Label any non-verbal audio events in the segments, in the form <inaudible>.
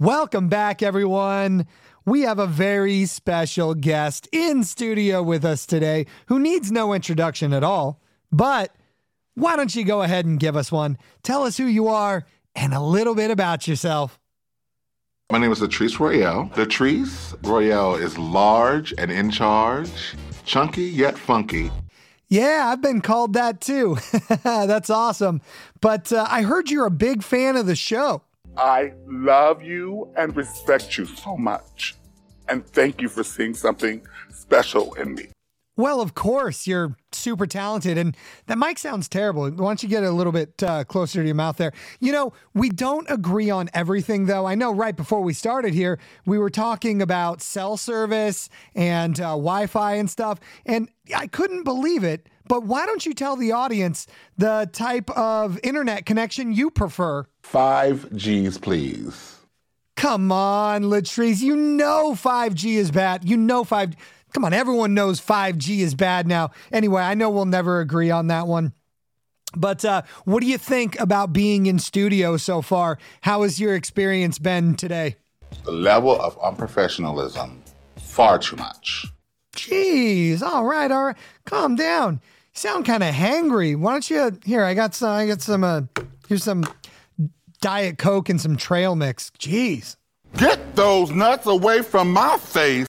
Welcome back, everyone. We have a very special guest in studio with us today who needs no introduction at all. But why don't you go ahead and give us one? Tell us who you are and a little bit about yourself. My name is Latrice Royale. Latrice Royale is large and in charge, chunky yet funky. Yeah, I've been called that too. <laughs> That's awesome. But uh, I heard you're a big fan of the show. I love you and respect you so much. And thank you for seeing something special in me. Well, of course, you're super talented. And that mic sounds terrible. Why don't you get a little bit uh, closer to your mouth there? You know, we don't agree on everything, though. I know right before we started here, we were talking about cell service and uh, Wi Fi and stuff. And I couldn't believe it. But why don't you tell the audience the type of internet connection you prefer? Five G's, please. Come on, Latrice. You know 5G is bad. You know 5 Come on, everyone knows 5G is bad now. Anyway, I know we'll never agree on that one. But uh, what do you think about being in studio so far? How has your experience been today? The level of unprofessionalism, far too much. Jeez, all right, all right, calm down. Sound kind of hangry. Why don't you? Here, I got some. I got some. Uh, here's some Diet Coke and some trail mix. Jeez. Get those nuts away from my face.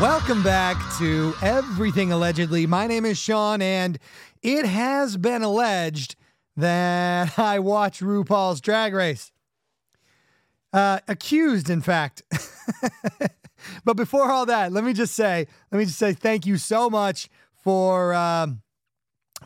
Welcome back to Everything Allegedly. My name is Sean, and it has been alleged that <laughs> I watch RuPaul's Drag Race. Uh, accused, in fact. <laughs> but before all that, let me just say, let me just say thank you so much for um,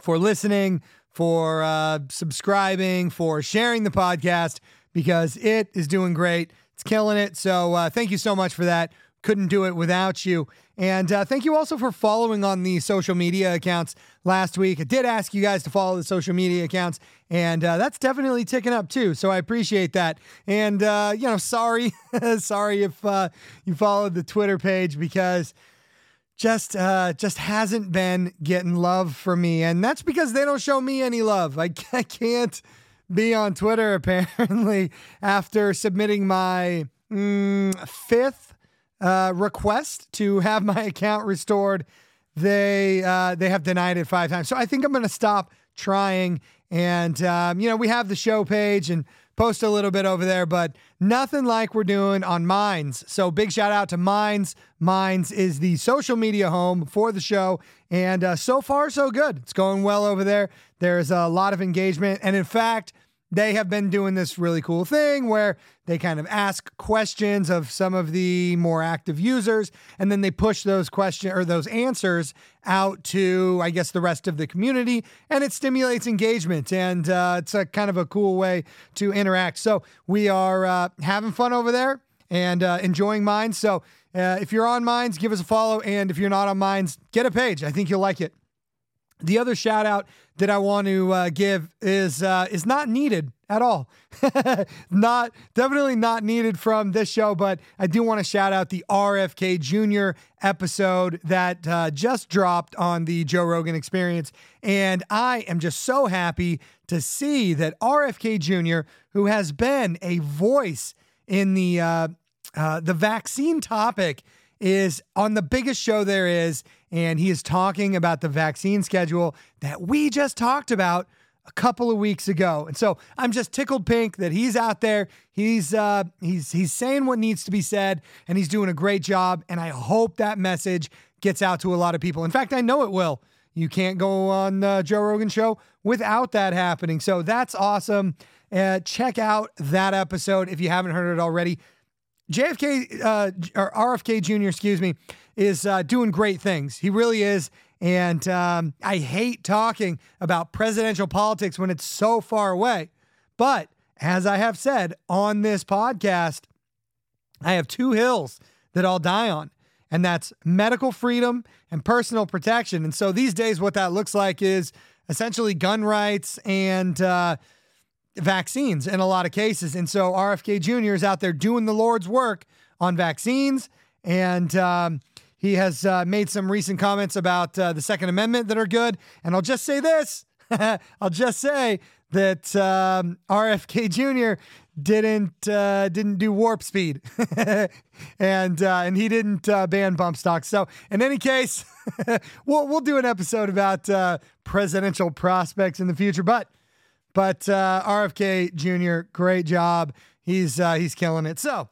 for listening, for uh, subscribing, for sharing the podcast because it is doing great. It's killing it. So uh, thank you so much for that couldn't do it without you. And uh, thank you also for following on the social media accounts last week. I did ask you guys to follow the social media accounts, and uh, that's definitely ticking up too. So I appreciate that. And, uh, you know, sorry, <laughs> sorry if uh, you followed the Twitter page because just uh, just hasn't been getting love from me. And that's because they don't show me any love. I, <laughs> I can't be on Twitter <laughs> apparently after submitting my mm, fifth uh, request to have my <laughs> account restored, they uh, they have denied it five times. So I think I'm going to stop trying. And um, you know, we have the show page and post a little bit over there, but nothing like we're doing on Minds. So big shout out to Minds. Minds is the social media home for the show, and uh, so far so good. It's going well over there. There's a lot of engagement, and in fact they have been doing this really cool thing where they kind of ask questions of some of the more active users and then they push those questions or those answers out to i guess the rest of the community and it stimulates engagement and uh, it's a kind of a cool way to interact. So we are uh, having fun over there and uh, enjoying minds. So uh, if you're on minds give us a follow and if you're not on minds get a page. I think you'll like it the other shout out that I want to uh, give is uh, is not needed at all. <laughs> not definitely not needed from this show, but I do want to shout out the RFK Jr. episode that uh, just dropped on the Joe Rogan Experience, and I am just so happy to see that RFK Jr., who has been a voice in the uh, uh, the vaccine topic, is on the biggest show there is and he is talking about the vaccine schedule that we just talked about a couple of weeks ago. And so I'm just tickled pink that he's out there. He's uh, he's he's saying what needs to be said, and he's doing a great job. And I hope that message gets out to a lot of people. In fact, I know it will. You can't go on the Joe Rogan show without that happening. So that's awesome. Uh, check out that episode if you haven't heard it already. JFK uh, or RFK Jr. Excuse me is uh, doing great things. He really is. And um, I hate talking about presidential politics when it's so far away. But as I have said on this podcast, I have two hills that I'll die on. And that's medical freedom and personal protection. And so these days, what that looks like is essentially gun rights and uh, vaccines in a lot of cases. And so RFK Jr. is out there doing the Lord's work on vaccines. And um, he has uh, made some recent comments about uh, the Second Amendment that are good. And I'll just say this <laughs> I'll just say that um, RFK Jr. didn't uh, didn't do warp speed, <laughs> and uh, and he didn't uh, ban bump stocks. So in any case, <laughs> we'll we'll do an episode about uh, presidential prospects in the future. But but uh, RFK Jr. great job. He's uh, he's killing it. So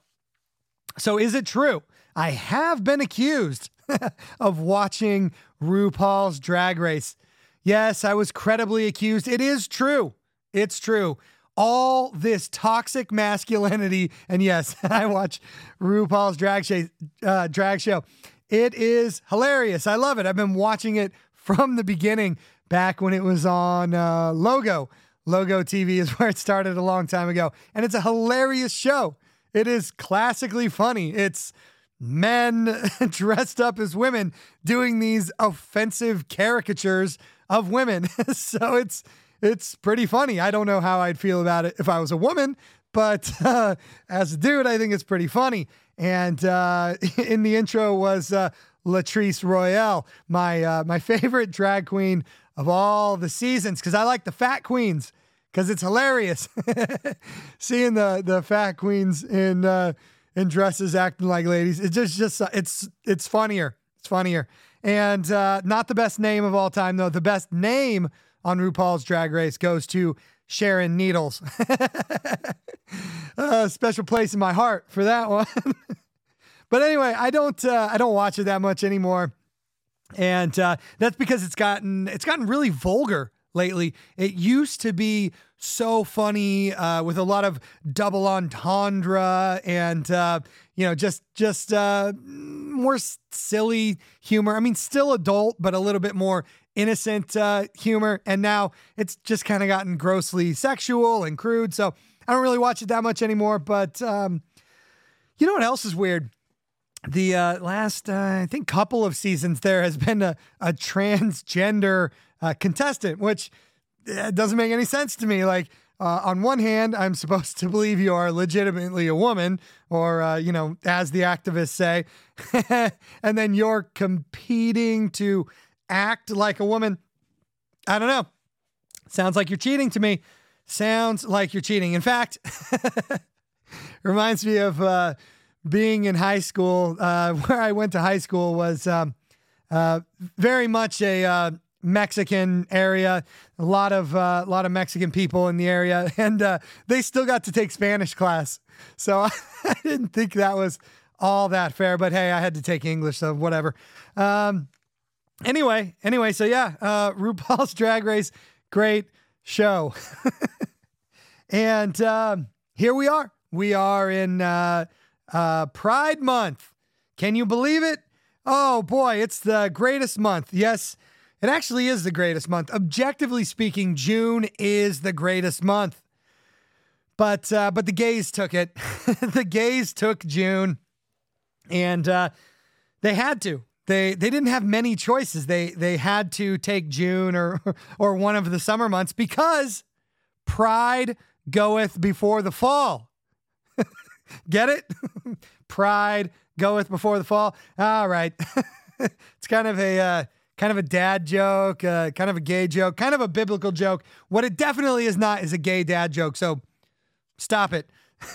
so is it true? I have been accused <laughs> of watching RuPaul's Drag Race. Yes, I was credibly accused. It is true. It's true. All this toxic masculinity, and yes, <laughs> I watch RuPaul's drag show. Uh, drag show. It is hilarious. I love it. I've been watching it from the beginning, back when it was on uh, Logo. Logo TV is <laughs> where it started a long time ago, and it's a hilarious show. It is classically funny. It's men <laughs> dressed up as women doing these offensive caricatures of women. <laughs> so it's it's pretty funny. I don't know how I'd feel about it if I was a woman, but uh, as a dude, I think it's pretty funny. And uh, in the intro was uh, Latrice Royale, my uh, my favorite drag queen of all the seasons, because I like the fat queens because it's hilarious <laughs> seeing the the fat queens in uh, in dresses acting like ladies. It's just just it's it's funnier. It's funnier. And uh, not the best name of all time, though. The best name on RuPaul's Drag Race goes to Sharon Needles. a <laughs> special place in my heart for that one. <laughs> but anyway, I don't uh, I don't watch it that much anymore, and uh, that's because it's gotten it's gotten really vulgar lately. It used to be so funny uh, with a lot of double entendre and uh, you know just just uh, more silly humor. I mean, still adult, but a little bit more innocent uh, humor. And now it's just kind of gotten grossly sexual and crude. So I don't really watch it that much anymore. But um, you know what else is weird? The uh, last, uh, I think, couple of seasons, there has been a, a transgender uh, contestant, which uh, doesn't make any sense to me. Like, uh, on one hand, I'm supposed to believe you are legitimately a woman, or, uh, you know, as the activists say, <laughs> and then you're competing to act like a woman. I don't know. Sounds like you're cheating to me. Sounds like you're cheating. In fact, <laughs> reminds me of uh, being in high school. Uh, <laughs> where I went to high school was um, uh, very much a uh, Mexican area, a lot of uh, a lot of Mexican people in the area, <laughs> and uh, they still got to take Spanish class. So <laughs> I didn't think that was all that fair, but hey, I had to take English, so whatever. Um, anyway, anyway, so yeah, uh, <laughs> RuPaul's Drag Race, great show, and um, here we are. We are in uh, uh, Pride Month. Can you believe it? Oh boy, it's the greatest month. Yes. It actually is the greatest month. Objectively speaking, June is the greatest month. But uh, but the gays took it. <laughs> the gays took June, and uh, they had to. They they didn't have many choices. They they had to take June or <laughs> or one of the summer months because Pride goeth before the fall. <laughs> Get it? Pride goeth before the fall. All right. it's kind of a uh, kind of a dad joke, uh, kind of a gay joke, kind of a biblical joke. What it definitely is not is a gay dad joke. So stop it. <laughs>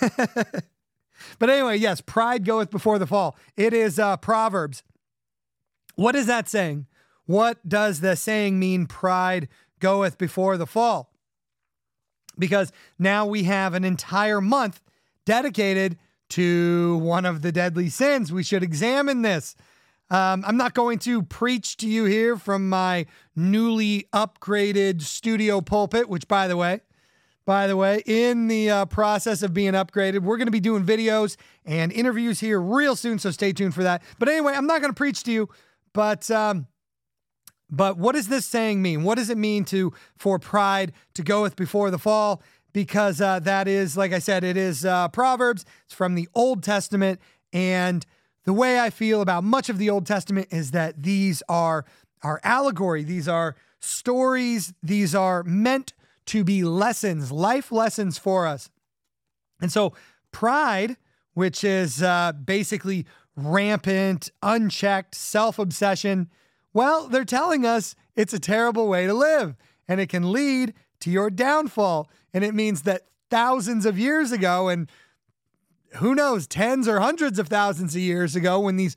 but anyway, yes, pride goeth before the fall. It is uh, Proverbs. What is that saying? What does the saying mean, pride goeth before the fall? Because now we have an entire month dedicated to one of the deadly sins. We should examine this. Um, I'm not going to preach to you here from my newly upgraded studio pulpit, which, by the way, by the way, in the uh, process of being upgraded, we're going to be doing videos and interviews here real soon. So stay tuned for that. But anyway, I'm not going to preach to you, but um, but what does this saying mean? What does it mean to for pride to goeth before the fall? Because uh, that is, like I said, it is uh, Proverbs. It's from the Old Testament, and the way I feel about much of the Old Testament is that these are are allegory. These are stories. These are meant to be lessons, life lessons for us. And so, pride, which is uh, basically rampant, unchecked self obsession, well, they're telling us it's a terrible way to live and it can lead to your downfall. And it means that thousands of years ago, and who knows, tens or hundreds of thousands of years ago, when these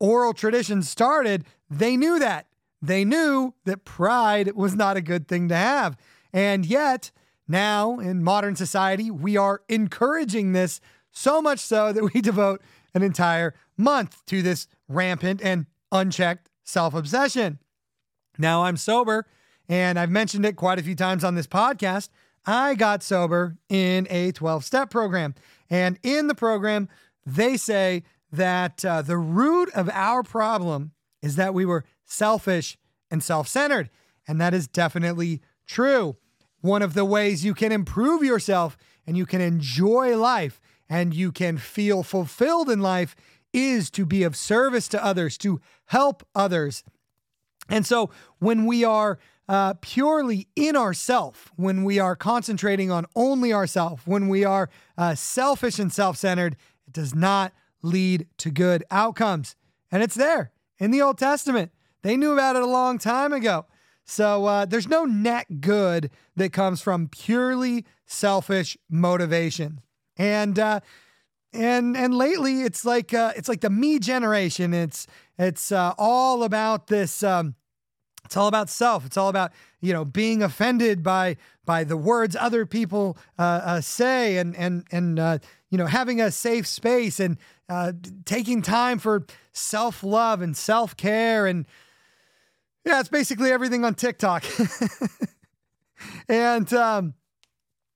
oral traditions started, they knew that. They knew that pride was not a good thing to have. And yet, now in modern society, we are encouraging this so much so that we <laughs> devote an entire month to this rampant and unchecked self obsession. Now I'm sober, and I've mentioned it quite a few times on this podcast. I got sober in a 12 step program. And in the program, they say that uh, the root of our problem is that we were selfish and self centered. And that is definitely true. One of the ways you can improve yourself and you can enjoy life and you can feel fulfilled in life is to be of service to others, to help others. And so when we are uh, purely in ourself, when we are concentrating on only ourself, when we are uh, selfish and self centered, it does not lead to good outcomes. And it's there in the Old Testament. They knew about it a long time ago. So uh, there's no net good that comes from purely selfish motivation. And uh, and and lately it's like uh, it's like the me generation. It's it's uh, all about this. Um, it's all about self. It's all about you know being offended by by the words other people uh, uh, say, and and and uh, you know having a safe space and uh, taking time for self love and self care, and yeah, it's basically everything on TikTok. <laughs> and um,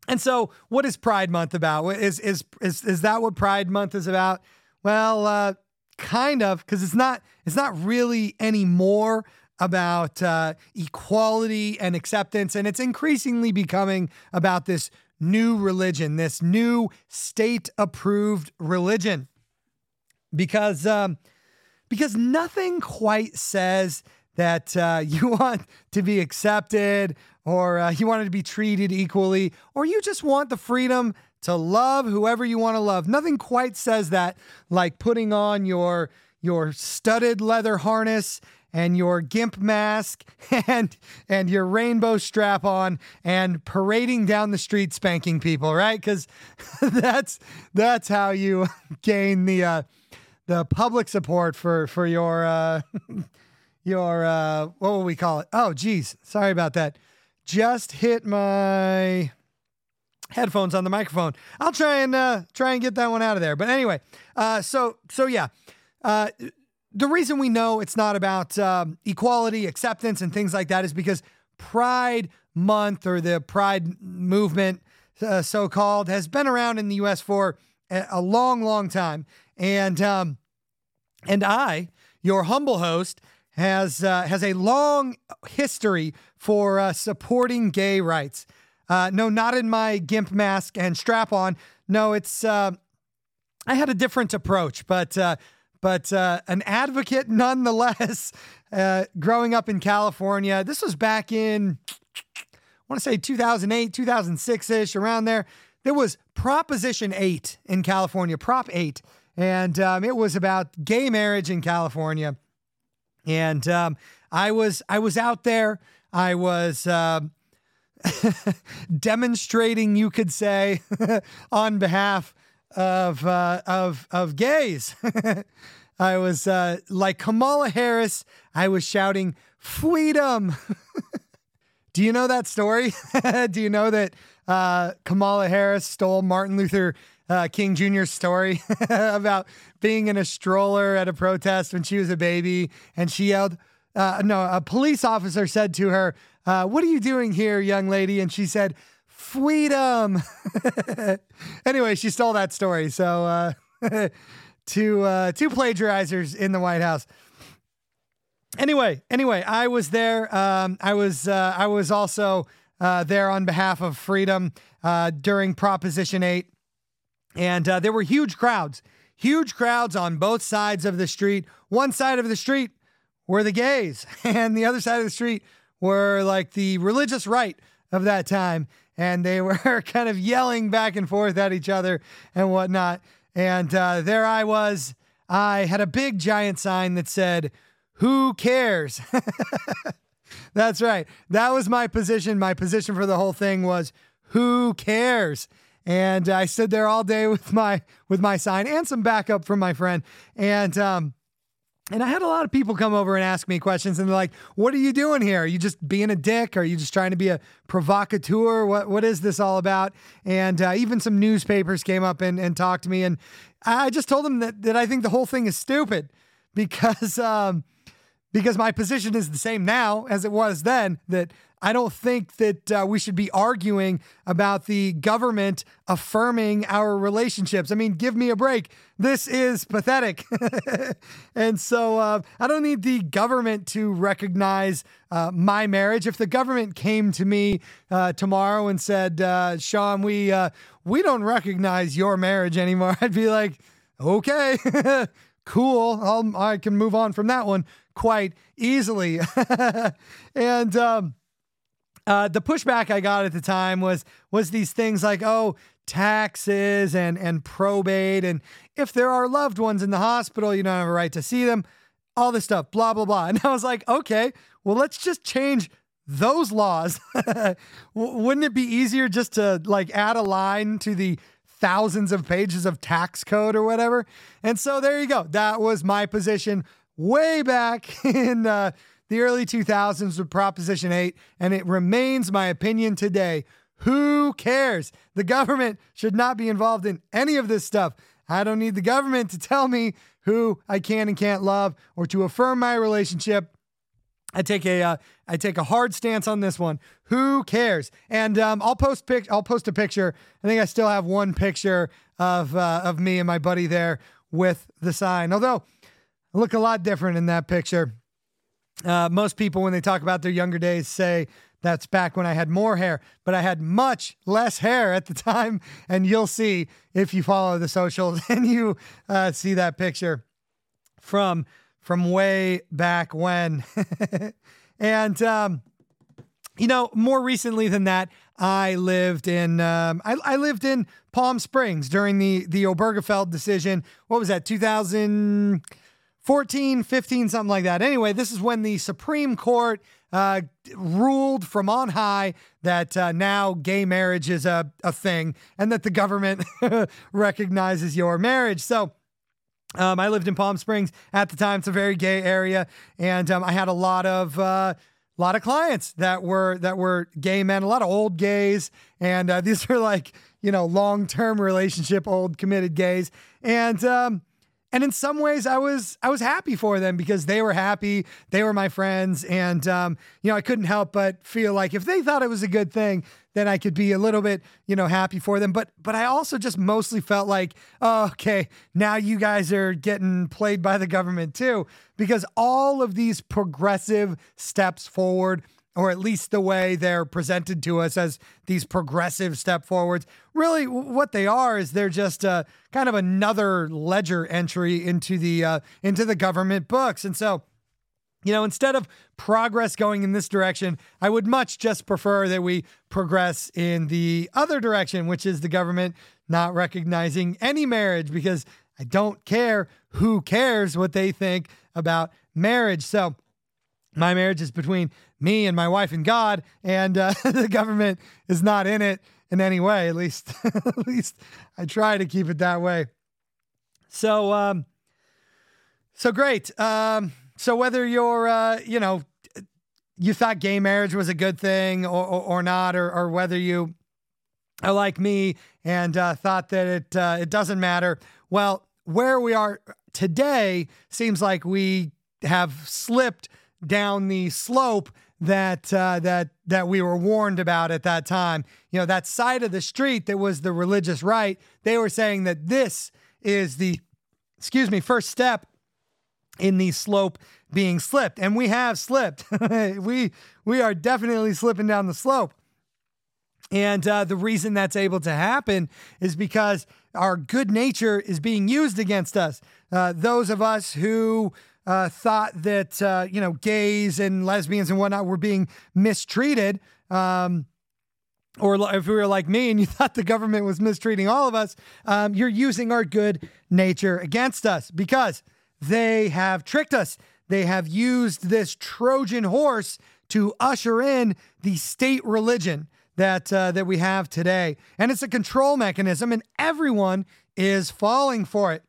and so, what is Pride Month about? Is is is is that what Pride Month is about? Well, uh, kind of, because it's not it's not really anymore about uh, equality and acceptance, and it's increasingly becoming about this new religion, this new state approved religion, because um, because nothing quite says that uh, <laughs> you want to be accepted or uh, you want to be treated equally or you just want the freedom to love whoever you want to love. Nothing quite says that like putting on your your studded leather harness and your gimp mask <laughs> and and your rainbow strap on and parading down the street spanking people, right? Cuz <laughs> that's that's how you <laughs> gain the uh the public support for for your uh your uh what will we call it? Oh geez, sorry about that. Just hit my headphones on the microphone. I'll try and uh, try and get that one out of there. But anyway, uh, so so yeah, uh, the reason we know it's not about um, equality, acceptance, and things like that is because Pride Month or the Pride movement, uh, so called, has been around in the U.S. for a, long, long time, and um, and I, your humble host, has uh, has a long history for uh, supporting gay rights. Uh, no, not in my gimp mask and strap on. No, it's uh, I had a different approach, but uh, but uh, an advocate nonetheless. <laughs> growing up in California, this was back in I want to say 2008, 2006 ish, around there. There was Proposition 8 in California, Prop 8, and um, it was about gay marriage in California. And um, I was I was out there. I was uh, <laughs> demonstrating, you could say, <laughs> on behalf of uh, of of gays. <laughs> I was uh, like Kamala Harris. I was shouting freedom. <laughs> Do you know that story? <laughs> Do you know that uh, Kamala Harris stole Martin Luther uh, King Jr.'s story about being in a stroller at a protest when she was a baby, and she yelled. Uh, no, a police officer said to her, uh, "What are you doing here, young lady?" And she said, "Freedom." <laughs> anyway, she stole that story. So, uh, <laughs> two uh, two plagiarizers in the White House. Anyway, anyway, I was there. Um, I was uh, I was also uh, there on behalf of freedom uh, during Proposition Eight. And uh, there were huge crowds, huge crowds on both sides of the street. One side of the street were the gays, <laughs> and the other side of the street were like the religious right of that time. And they <laughs> were kind of yelling back and forth at each other and whatnot. And uh, there I was. I had a big giant sign that said, Who cares? <laughs> That's right. That was my position. My position for the whole thing was, Who cares? And I stood there all day <laughs> with my with my sign and some backup from my friend. And um, and I had a lot of people come over and ask me questions, and they're like, "What are you doing here? Are you just being a dick? Are you just trying to be a provocateur? What what is this all about?" And uh, even some newspapers came up and, and talked to me, and I just told them that that I think the whole thing is stupid because um, because my position is the same now as it was then. That I don't think that uh, we should be arguing about the government affirming our relationships. I mean, give me a break. This is pathetic. <laughs> and so uh, I don't need the government to recognize uh, my marriage. If the government came to me uh, tomorrow and said, uh, Sean, we, uh, we don't recognize your marriage anymore, <laughs> I'd be like, okay. <laughs> cool. I'll, I can move on from that one quite easily. and um, uh, the pushback I got at the time was was these things like, oh, taxes and and probate, and if there are loved ones in the hospital, you don't have a right to see them. All this stuff, blah blah blah. <laughs> And I was like, okay, well, let's just change those laws. <laughs> Wouldn't it be easier just to like add a line to the thousands of pages of tax code or whatever? And so there you go. That was my position way back <laughs> in uh, the early 2000s with Proposition 8, and it remains my opinion today. Who cares? The government should not be involved in any of this stuff. I don't need the government to tell me who I can and can't love or to affirm my relationship. I take a uh, I take a hard stance on this one. Who cares? And um, I'll post pic- I'll post a picture. I think I still have one picture of uh, of me and my buddy there with the sign. Although I look a lot different in that picture. Uh, most people, when they talk about their younger days, say that's back when I had more hair, but I had much less hair at the <laughs> time. And you'll see if you follow the socials <laughs> and you uh, see that picture from from way back when. <laughs> and um, you know, more recently than that, I lived in um, I, I, lived in Palm Springs during the the Obergefell decision. What was that? 2000- 14, 15, something like that. Anyway, this is when the Supreme Court uh, ruled from on high that uh, now gay marriage is a, a thing and that the government <laughs> recognizes your marriage. So, um, I lived in Palm Springs at the time. It's a very gay area, and um, I had a lot of uh, lot of clients that were that were gay men, a lot of old gays, and uh, <laughs> these were like you know long term relationship, old committed gays, and um, and in some ways i was i was happy for them because they were happy. They were my friends. And um, you know i couldn't help but feel like if they thought it was a good thing then i could be a little bit you know happy for them. But but i also just mostly felt like oh, okay now you guys are getting played by the government too because all of these progressive steps forward or at least the way they're presented to us as these progressive step forwards. Really, what they are is they're just uh, kind of another ledger entry into the uh, into the government books, and so. You know, instead of progress going in this direction, I would much just prefer that we progress in the other direction, which is the government not recognizing any marriage because I don't care who cares what they think about marriage. So, my marriage is between me and my wife and God, and uh, <laughs> the government is not in it in any way. At least, <laughs> at least I try to keep it that way. So, um, so great. Um, so whether you're, uh, you know, you thought gay marriage was a good thing or, or, or not, or, or whether you are like me and uh, thought that it uh, it doesn't matter. Well, where we are today seems like we have slipped down the slope that uh, that that we were warned about at that time. You know, that side of the street that was the religious right. They were saying that this is the, excuse me, first step in the slope being slipped, and we have slipped. <laughs> we we are definitely slipping down the slope. And uh, the reason that's able to happen is because our good nature is being used against us. Uh, those of us who uh, thought that, uh, you know, gays and lesbians and whatnot were being mistreated. Um, or if we were like me and you <laughs> thought the government was mistreating all of us, um, you're using our good nature against us because they have tricked us. They have used this Trojan horse to usher in the state religion that uh, that we have today, and it's a control mechanism, and everyone is falling for it.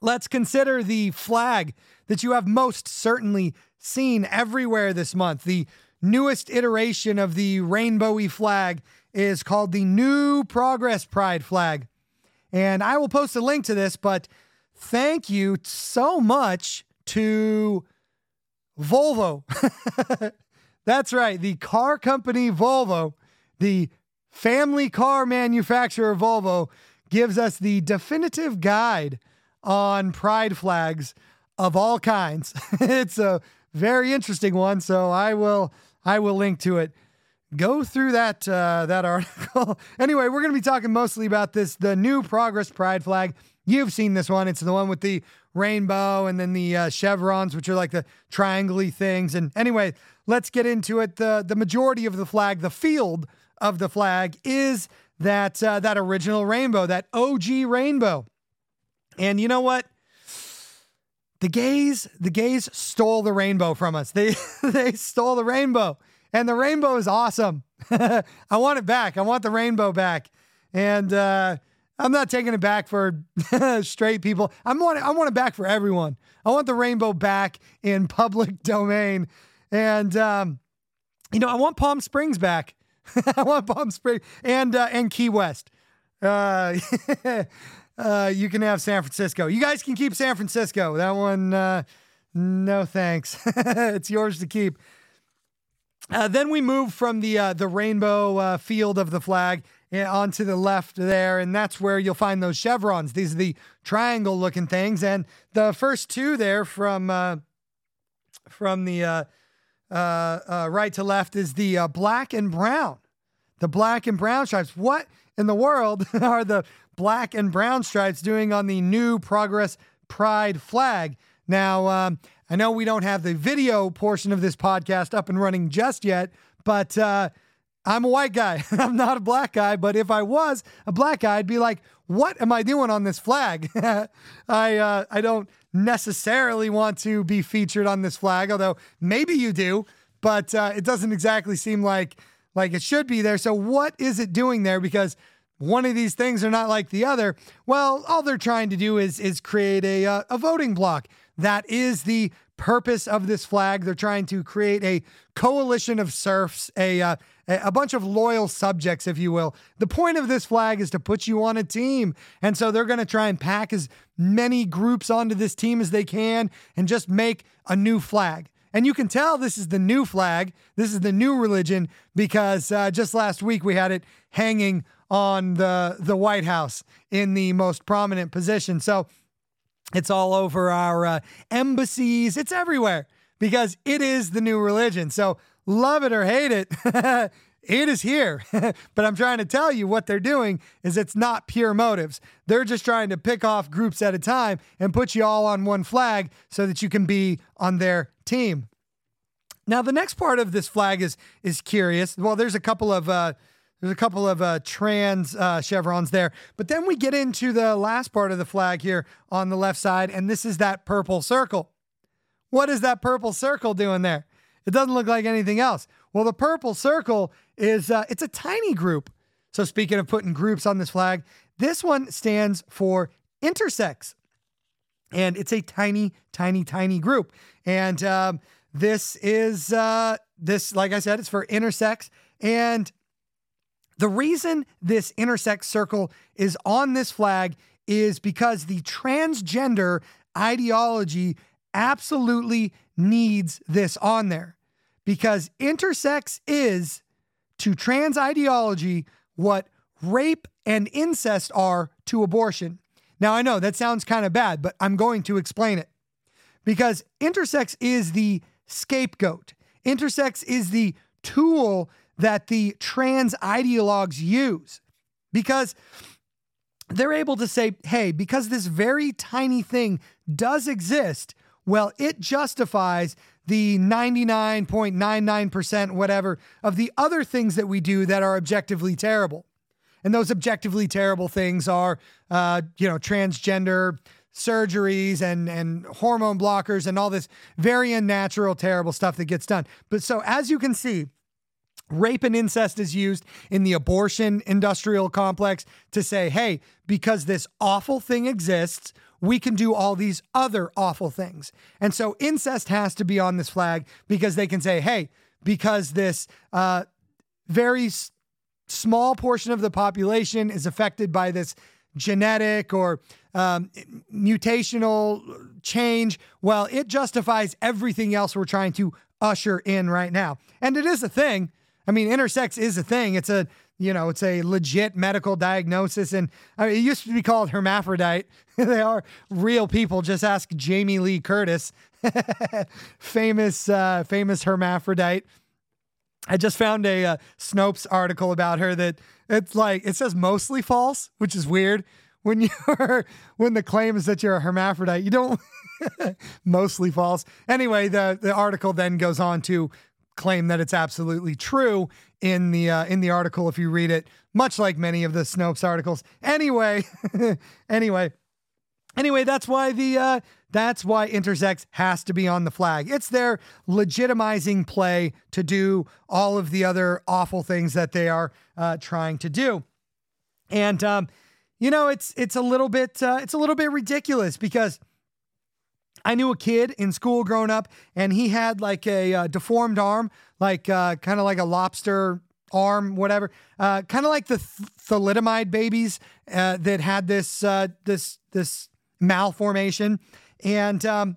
Let's consider the flag that you have most certainly seen everywhere this month. The newest iteration of the rainbowy flag is called the New Progress Pride flag. And I will post a link to this, but thank you so much to Volvo. <laughs> That's right, the car company Volvo the family car manufacturer Volvo gives us the definitive guide on pride flags of all kinds. <laughs> it's a very interesting one, so I will I will link to it. Go through that uh, that <laughs> article. anyway, we're going to be talking mostly about this the new Progress Pride flag. You've seen this one. It's the one with the rainbow and then the uh, chevrons, which are like the triangly things. And anyway, let's get into it. The the majority of the flag, the field of the flag is that uh, that original rainbow, that OG rainbow. And you know what? The gays, the gays stole the rainbow from us. They <laughs> they stole the rainbow. And the rainbow is awesome. <laughs> I want it back. I want the rainbow back. And uh, I'm not taking it back for <laughs> straight people. I want it, I want it back for everyone. I want the rainbow back in public domain. And um, you know, I want Palm Springs back. I want Palm Springs and uh, and Key West. Uh, uh, you can have San Francisco. You guys can keep San Francisco. That one, uh, no thanks. <laughs> it's yours to keep. Uh, then we move from the uh, the rainbow uh, field of the flag eh, onto the left there, and that's where you'll find those chevrons. These are the triangle looking things, and the first two there from uh, from the right to left is the black and brown. The black and brown stripes. What in the world <laughs> are the black and brown stripes doing on the new Progress Pride flag? Now, um, I know we don't have the video portion of this podcast up and running just yet, but uh, I'm a white guy. <laughs> I'm not a black guy, but if I was a black guy, I'd be like, what am I doing on this flag? <laughs> I uh, I don't necessarily want to be featured on this flag, although maybe you do, but uh, it doesn't exactly seem like like it should be there. So what is it doing there? Because one of these things are not like the other. Well, all they're trying to do is is create a uh, a voting block. That is the purpose of this flag. They're trying to create a coalition of serfs, a uh, a bunch of loyal subjects, if you will. The point of this flag is to put you on a team. And so they're going to try and pack as many groups onto this team as they can and just make a new flag. And you can tell this is the new flag. This is the new religion because uh, just last week we had it hanging on the the White House in the most prominent position. So it's all over our uh, embassies. It's everywhere because it is the new religion. So love it or hate it, <laughs> it is here. <laughs> but I'm trying to tell you what they're doing is it's not pure motives. They're just trying to pick off groups at a time and put you all on one flag so that you can be on their team. Now the next part of this flag is is curious. Well, there's a couple of uh, there's a couple of uh, trans uh, chevrons there. But then we get into the last part of the flag here on the left side, and this is that purple circle. What is that purple circle doing there? It doesn't look like anything else. Well, the purple circle is uh, it's a tiny group. So speaking of putting groups on this flag, this one stands for intersex, and it's a tiny, tiny, tiny group. And um, this is uh, this, like I said, it's for intersex, and the reason this intersex circle is on this flag is because the transgender ideology absolutely needs this on there. Because intersex is to trans ideology what rape and incest are to abortion. Now, I know that sounds kind of bad, but I'm going to explain it. Because intersex is the scapegoat, intersex is the tool that the trans ideologues use because they're able to say, hey, because this very tiny thing does exist, well, it justifies the 99.99% whatever of the other things that we do that are objectively terrible. And those objectively terrible things are, uh, you know, transgender surgeries and and hormone blockers and all this very unnatural, terrible stuff that gets done. But so as you can see, rape and incest is used in the abortion industrial complex to say, hey, because this awful thing exists, we can do all these other awful things. And so incest has to be on this flag because they can say, hey, because this uh, very s- small portion of the population is affected by this genetic or um, mutational change, well, it justifies everything else we're trying to usher in right now. And it is a thing. I mean, intersex is a thing. It's a you know, it's a legit medical diagnosis, and I mean, it used to be called hermaphrodite. <laughs> they are real people. Just ask Jamie Lee Curtis, <laughs> famous uh, famous hermaphrodite. I just found a uh, Snopes article about her that it's like it says mostly false, which is weird. When <laughs> you're when the claim is that you're a hermaphrodite, you don't mostly false. Anyway, the the article then goes on to claim that it's absolutely true in the uh, in the article if you read it, much like many of the Snopes articles. Anyway, <laughs> anyway, anyway, that's why the uh, that's why intersex has to be on the flag. It's their legitimizing play to do all of the other awful things that they are uh, trying to do, and um, you know it's it's a little bit uh, it's a little bit ridiculous because I knew a kid in school growing up, and he had like a uh, deformed arm, like uh, kind of like a lobster arm, whatever, uh, kind of like the th- thalidomide babies uh, that had this uh, this this malformation, and um,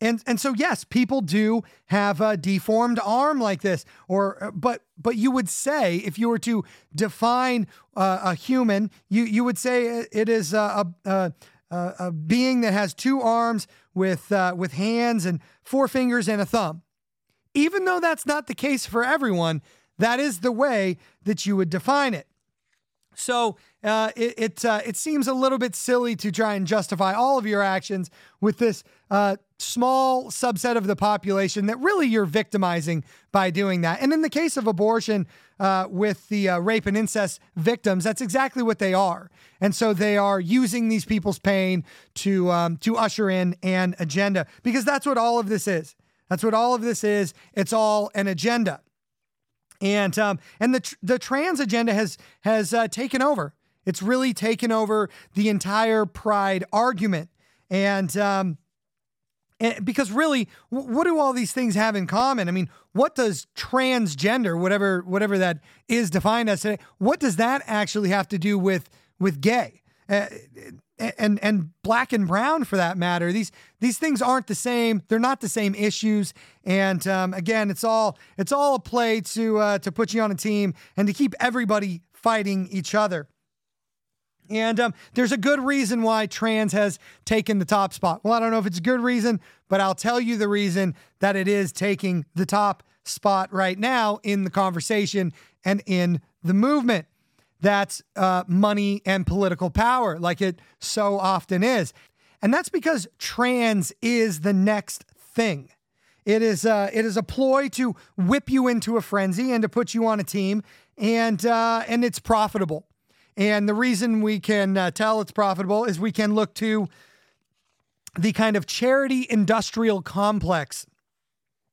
and and so yes, people do have a deformed arm like this, or uh, but but you would say if you were to define a human, you you would say it is a, a, a, a being that has two arms with uh, with hands and four fingers and a thumb. Even though that's not the case for everyone, that is the way that you would define it. So uh, it it, uh, it seems a little bit silly to try and justify all of your actions with this uh, small subset of the population that really you're victimizing by doing that. And in the case of abortion, uh, with the uh, rape and incest victims, that's exactly what they are. And so they are using these people's pain to um, to usher in an agenda because that's what all of this is. That's what all of this is. It's all an agenda. And um, and the tr- the trans agenda has has uh, taken over. It's really taken over the entire pride argument. And um, and because really, what do all these things have in common? I mean, what does transgender, whatever whatever that is defined as today, what does that actually have to do with with gay? Uh, and and black and brown for that matter. These these things aren't the same. They're not the same issues. And um, again, it's all it's all a play to uh, to put you on a team and to keep everybody fighting each other. And um, there's a good reason why trans has taken the top spot. Well, I don't know if it's a good reason, but I'll tell you the reason that it is taking the top spot right now in the conversation and in the movement. That's uh, money and political power, like it so often is. And that's because trans is the next thing. It is, uh, it is a ploy to whip you into a frenzy and to put you on a team, and, uh, and it's profitable. And the reason we can uh, tell it's profitable is we can look to the kind of charity industrial complex.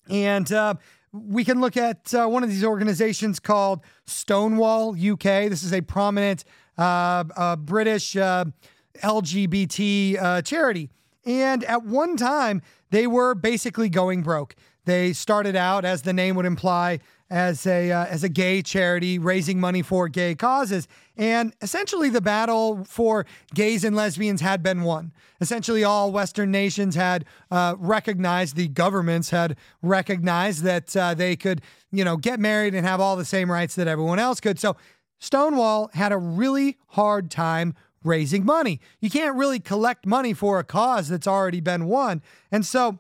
And uh, we can look at uh, one of these organizations called Stonewall UK. This is a prominent uh, uh, British uh, LGBT charity. And at one time, they were basically going broke. They started out, as the name would imply, as a uh, as a gay charity raising money for gay causes. And essentially the battle for gays and lesbians had been won. Essentially all western nations had uh, recognized the governments had recognized that uh, they could you know get married and have all the same rights that everyone else could. So stonewall had a really hard time raising money. You can't really collect money for a cause that's already been won. And so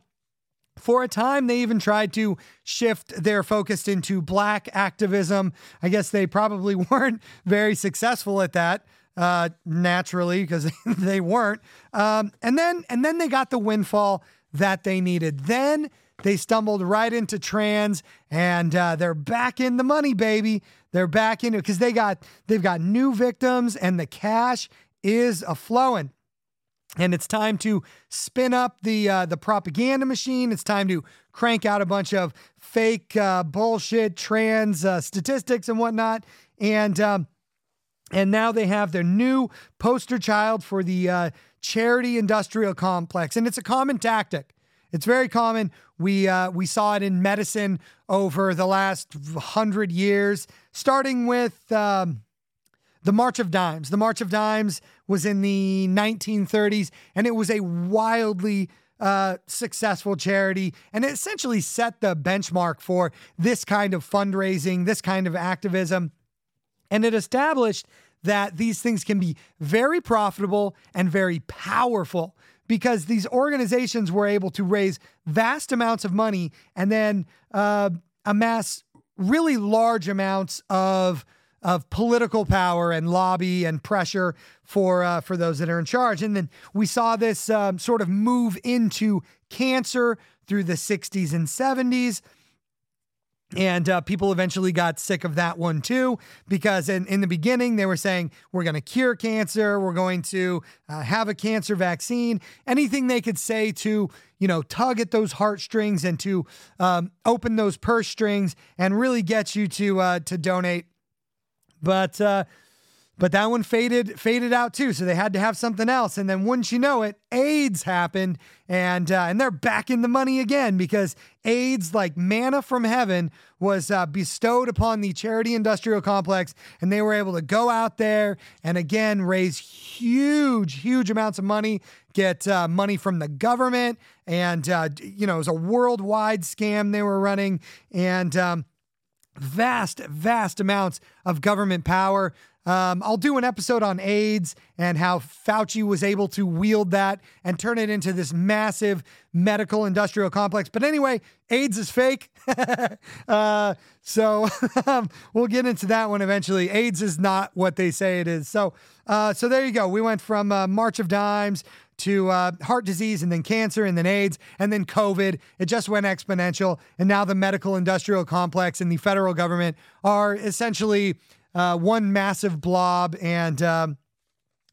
For a time, they even tried to shift their focus into black activism. I guess they probably <laughs> weren't very successful at that. Uh, naturally, because <laughs> they weren't. Um, and then, and then they got the windfall that they needed. Then they stumbled right into trans, and uh, they're back in the money, baby. They're back into because they got they've got new victims, and the cash is a flowing and it's time to spin up the uh, the propaganda machine. It's time to crank out a bunch of fake uh, bullshit trans uh, statistics and whatnot. And um, and now they have their new poster child for the uh, charity industrial complex, and it's a common tactic. It's very common. We uh, we saw it in medicine over the last hundred years, starting with. Um, the March of Dimes. The March of Dimes was in the 1930s, and it was a wildly uh, successful charity. And it essentially set the benchmark for this kind of fundraising, this kind of activism. And it established that these things can be very profitable and very powerful because these organizations were able to raise vast amounts of money and then uh, amass really large amounts of of political power and lobby and pressure for uh, for those that are in charge. And then we saw this um, sort of move into cancer through the 60s and 70s. And uh, people eventually got sick of that one too, because in, in the beginning they were saying, we're going to cure cancer, we're going to uh, have a cancer vaccine. Anything they could say to, you know, tug at those heartstrings and to um, open those purse strings and really get you to uh, to donate but uh, but that one faded faded out too. So they had to have something else. And then wouldn't you know it, AIDS happened, and uh, and they're back in the money again because AIDS, like manna from heaven, was uh, bestowed upon the charity industrial complex, and they were able to go out there and again raise huge, huge amounts of money, get uh, money from the government, and uh, you know it was a worldwide scam they were running, and. Um, vast, vast amounts of government power. Um, I'll do an episode on AIDS and how Fauci was able to wield that and turn it into this massive medical industrial complex. But anyway, AIDS is fake. <laughs> uh, so <laughs> um, we'll get into that one eventually. AIDS is not what they say it is. So, uh, so there you go. We went from uh, March of Dimes to uh, heart disease and then cancer and then AIDS and then COVID. It just went exponential. And now the medical industrial complex and the federal government are essentially uh, one massive blob. And, um,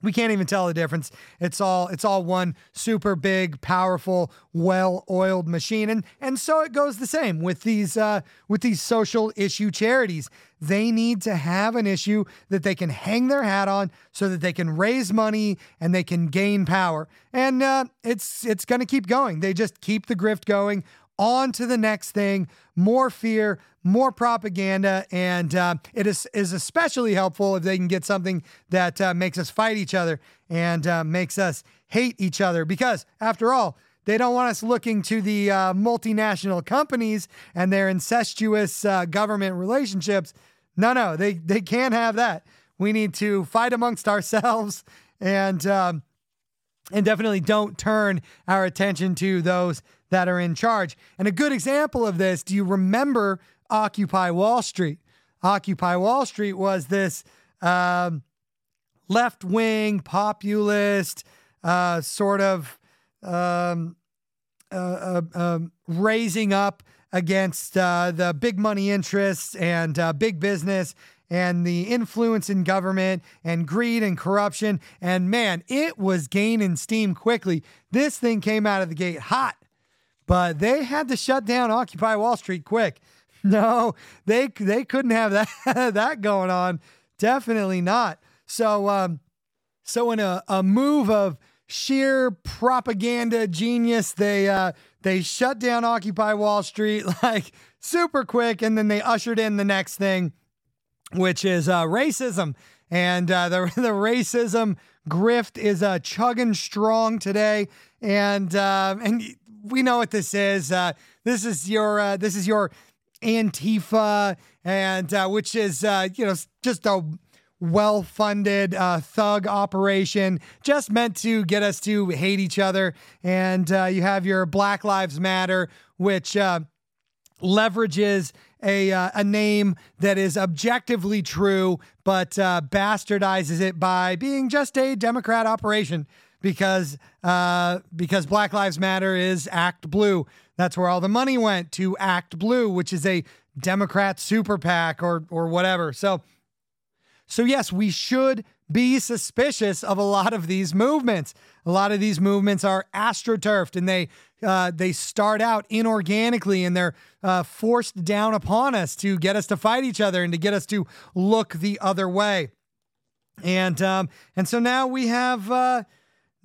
we can't even tell the difference. It's all it's all one super big, powerful, well-oiled machine, and and so it goes the same with these uh, with these social issue charities. They need to have an issue that they can hang their hat on, so that they can raise money and they can gain power. And uh, it's it's going to keep going. They just keep the grift going on to the next thing, more fear, more propaganda, and uh, it is, is especially helpful if they can get something that uh, makes us fight each other and uh, makes us hate each other. Because after all, they don't want us looking to the uh, multinational companies and their incestuous uh, government relationships. No, no, they they can't have that. We need to fight amongst ourselves and um, and definitely don't turn our attention to those that are in charge. And a good example of this, do you remember Occupy Wall Street? Occupy Wall Street was this um, left wing, populist, uh, sort of um, uh, uh, um, raising up against uh, the big money interests and uh, big business and the influence in government and greed and corruption. And man, it was gaining steam quickly. This thing came out of the gate hot, but they had to shut down Occupy Wall Street quick. <laughs> No, they they couldn't have that <laughs> that going on. Definitely not. So um, so in a, a move of sheer propaganda genius, they uh, they shut down Occupy Wall Street <laughs> like super quick, and then they ushered in the next thing, which is uh, racism. And uh, the the racism grift is uh, chugging strong today, and uh, and we know what this is. Uh, this is your uh, this is your Antifa, and uh, which is uh, you know just a well funded uh, thug operation just meant to get us to hate each other. And uh, you have your Black Lives Matter, which leverages a, uh, a name that is objectively true, but uh, bastardizes it by being just a Democrat operation because uh, because Black Lives Matter is Act Blue. That's where all the money went to Act Blue, which is a Democrat super PAC or or whatever. So so yes, we should be suspicious of a lot of these movements. A lot of these movements are astroturfed and they uh, they start out inorganically and they're uh, forced down upon us to get us to fight each other and to get us to look the other way. And um, and so now we have uh,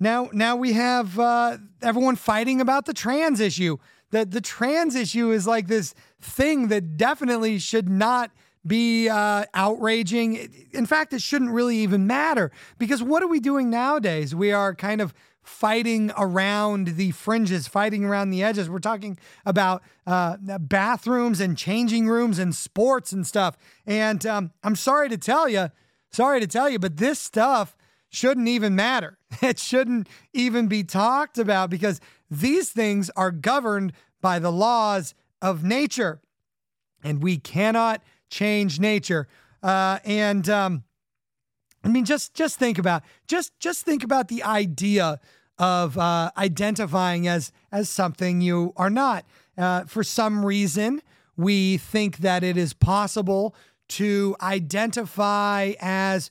now now we have uh, everyone fighting about the trans issue. That the trans issue is like this thing that definitely should not be uh, outraging. In fact, it shouldn't really even matter because what are we doing nowadays? We are kind of fighting around the fringes, fighting around the edges. We're talking about uh, bathrooms and changing rooms and sports and stuff. And um, I'm sorry to tell you, sorry to tell you, but this stuff shouldn't even matter. <laughs> It shouldn't even be talked about because these things are governed by the laws of nature. And we cannot change nature. Uh, and um, I mean, just just think about just just think about the idea of uh, identifying as as something you are not. Uh, for some reason, we think that it is possible to identify as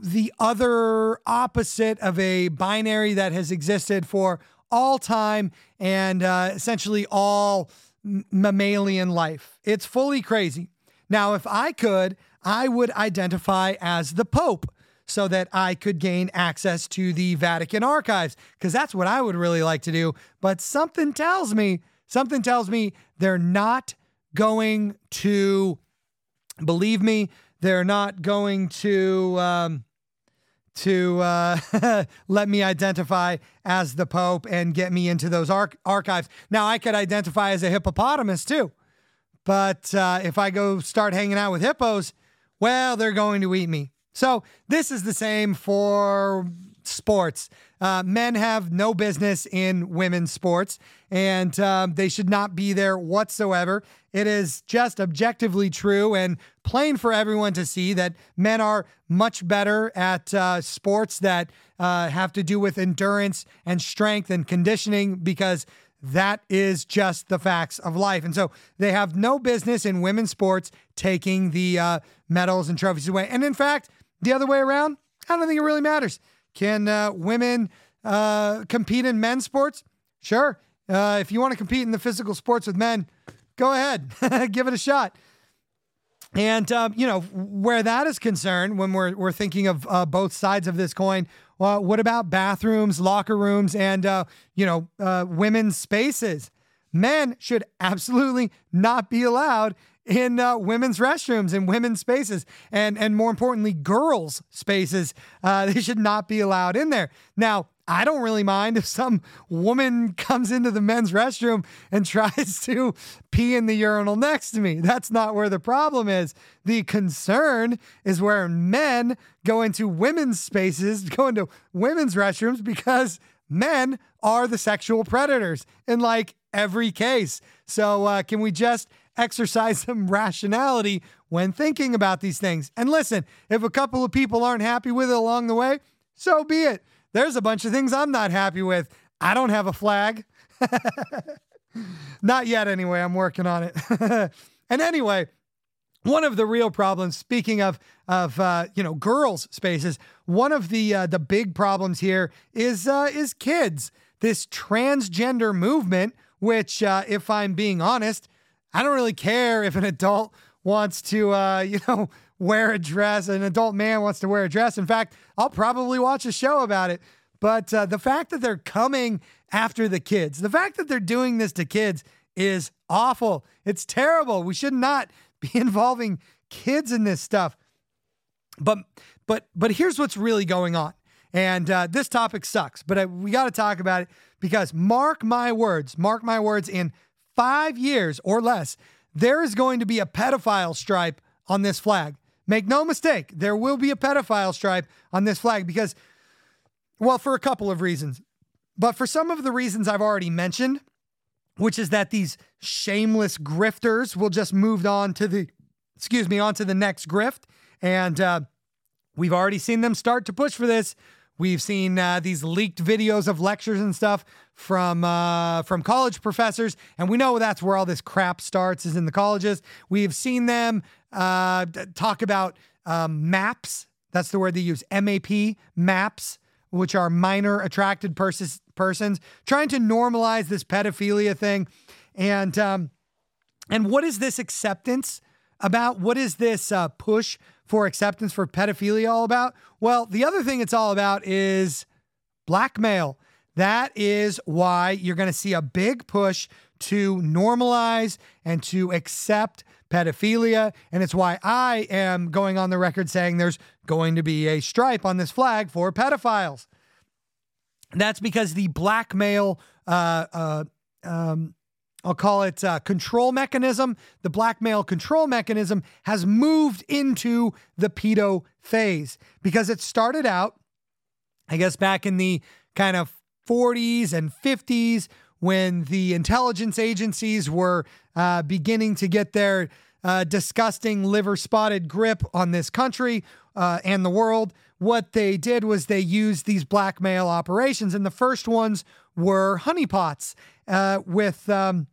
the other opposite of a binary that has existed for all time and uh, essentially all mammalian life. It's fully crazy. Now, if I could, I would identify as the Pope so that I could gain access to the Vatican archives, because that's what I would really like to do. But something tells me, something tells me they're not going to believe me. They're not going to um, to uh, <laughs> let me identify as the Pope and get me into those archives. Now I could identify as a hippopotamus too. But uh, if I go start hanging out with hippos, well, they're going to eat me. So this is the same for sports. Uh, men have no business in women's sports, and um, they should not be there whatsoever. It is just objectively true and plain for everyone to see that men are much better at uh, sports that uh, have to do with endurance and strength and conditioning because that is just the facts of life. And so they have no business in women's sports taking the uh, medals and trophies away. And in fact, the other way around, I don't think it really matters. Can uh, women uh, compete in men's sports? Sure. Uh, if you want to compete in the physical sports with men, go ahead, <laughs> give it a shot. And um, you know where that is concerned, when we're we're thinking of uh, both sides of this coin, well, what about bathrooms, locker rooms, and uh, you know uh, women's spaces? Men should absolutely not be allowed in uh, women's restrooms and women's spaces, and and more importantly, girls' spaces. Uh, <laughs> they should not be allowed in there. Now, I don't really mind if some woman <laughs> comes into the men's restroom and <laughs> tries to pee in the urinal next to me. That's not where the problem is. The concern is where men go into women's spaces, go into women's restrooms because men are the sexual predators in like every case. So, uh, can we just exercise some <laughs> rationality when thinking about these things? And listen, if a couple of people aren't happy with it along the way, so be it there's a bunch of things I'm not happy with. I don't have a flag. <laughs> not yet, anyway. I'm working on it. <laughs> and anyway, one of the real problems, speaking of of uh, you know girls' spaces, one of the uh, the big problems here is uh, is kids. This transgender movement, which, uh, if I'm being honest, I don't really care if an adult wants to, uh, <laughs> you know, wear a dress. An adult man wants to wear a dress. In fact, I'll probably watch a show about it. But uh, the fact that they're coming after the kids, the fact that they're doing this to kids is awful. It's terrible. We should not <laughs> be involving kids in this stuff. But but but here's what's really going on. And uh, this topic sucks, but uh, we got to talk about it because mark my words, mark my words, in five years or less, there is going to be a pedophile stripe on this flag. Make no mistake, there will be a pedophile stripe on this flag because, well, for a couple of reasons. But for some of the reasons I've already mentioned, which is that these shameless grifters will just move on to the, excuse me, on to the next grift. And uh, we've already seen them start to push for this. We've seen uh, these leaked videos of lectures and stuff from uh, from college professors, and we know that's where all this crap starts is in the colleges. We've seen them uh, talk about um, MAPS. That's the word they use. MAP MAPS, which are minor attracted pers- persons, trying to normalize this pedophilia thing, and um, and what is this acceptance about? What is this uh, push for acceptance for pedophilia all about? Well, the other thing it's all about is blackmail. That is why you're going to see a big push to normalize and to accept pedophilia. And it's why I am going on the record saying there's going to be a stripe on this flag for pedophiles. That's because the blackmail uh, uh, um, I'll call it uh, control mechanism. The blackmail control mechanism has moved into the pedo phase because it started out, I guess, back in the kind of 40s and 50s when the intelligence agencies were uh, beginning to get their uh, disgusting liver spotted grip on this country uh, and the world. What they did was they used these blackmail operations, and the first ones were honeypots uh, with. Um,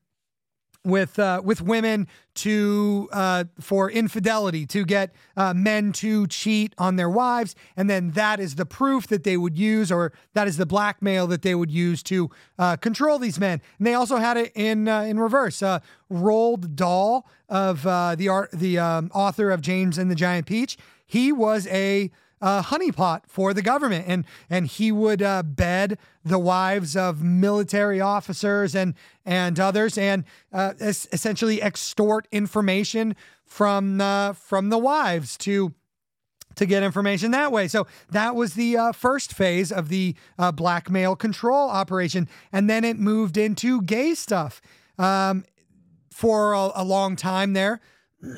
with uh, with women to uh, for infidelity to get uh, men to cheat on their wives, and then that is the proof that they would use, or that is the blackmail that they would use to uh, control these men. And they also had it in uh, in reverse. Uh, Roald Dahl of the art the um, author of James and the Giant Peach, he was a uh, honeypot for the government, and and he would uh, bed the wives of military officers and and others, and uh, es- essentially extort information from uh, from the wives to to get information that way. So that was the uh, first phase of the uh, blackmail control operation, and then it moved into gay stuff um, for a, a, long time there. <clears throat>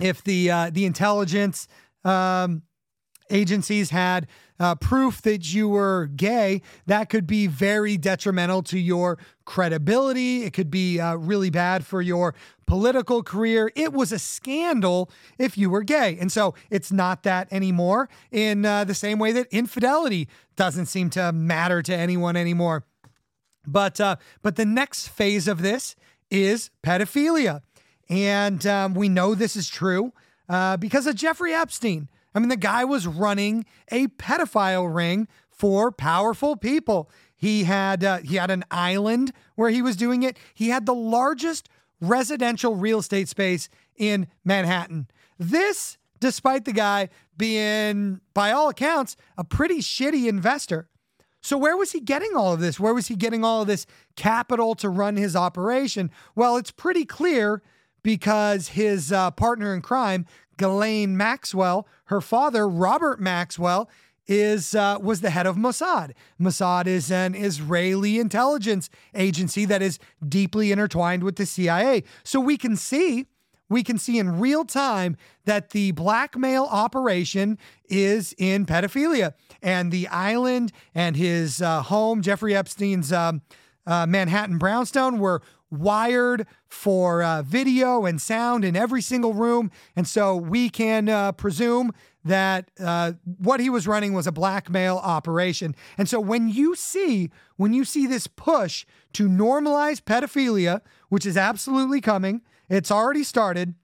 If the uh, the intelligence um, agencies had uh, proof that you were gay, that could be very detrimental to your credibility. It could be uh, really bad for your political career. It was a scandal if you were gay. And so it's not that anymore, in uh, the same way that infidelity doesn't seem to matter to anyone anymore. But, uh, but the next phase of this is pedophilia. And um, we know this is true uh, because of Jeffrey Epstein. I mean, the guy was running a pedophile ring for powerful people. He had uh, he had an island where he was doing it. He had the largest residential real estate space in Manhattan. This, despite the guy being, by all accounts, a pretty shitty investor. So, where was he getting all of this? Where was he getting all of this capital to run his operation? Well, it's pretty clear because his uh, partner in crime, Ghislaine Maxwell, her father, Robert Maxwell, is uh, was the head of Mossad. Mossad is an Israeli intelligence agency that is deeply intertwined with the CIA. So we can see we can see in real time that the blackmail operation is in pedophilia and the island and his uh, home, Jeffrey Epstein's um, uh, Manhattan brownstone, were wired for uh, video and sound in every single room. And so we can uh, presume that uh, what he was running was a blackmail operation. And so when you see when you see this push to normalize pedophilia, which is absolutely coming, it's already started.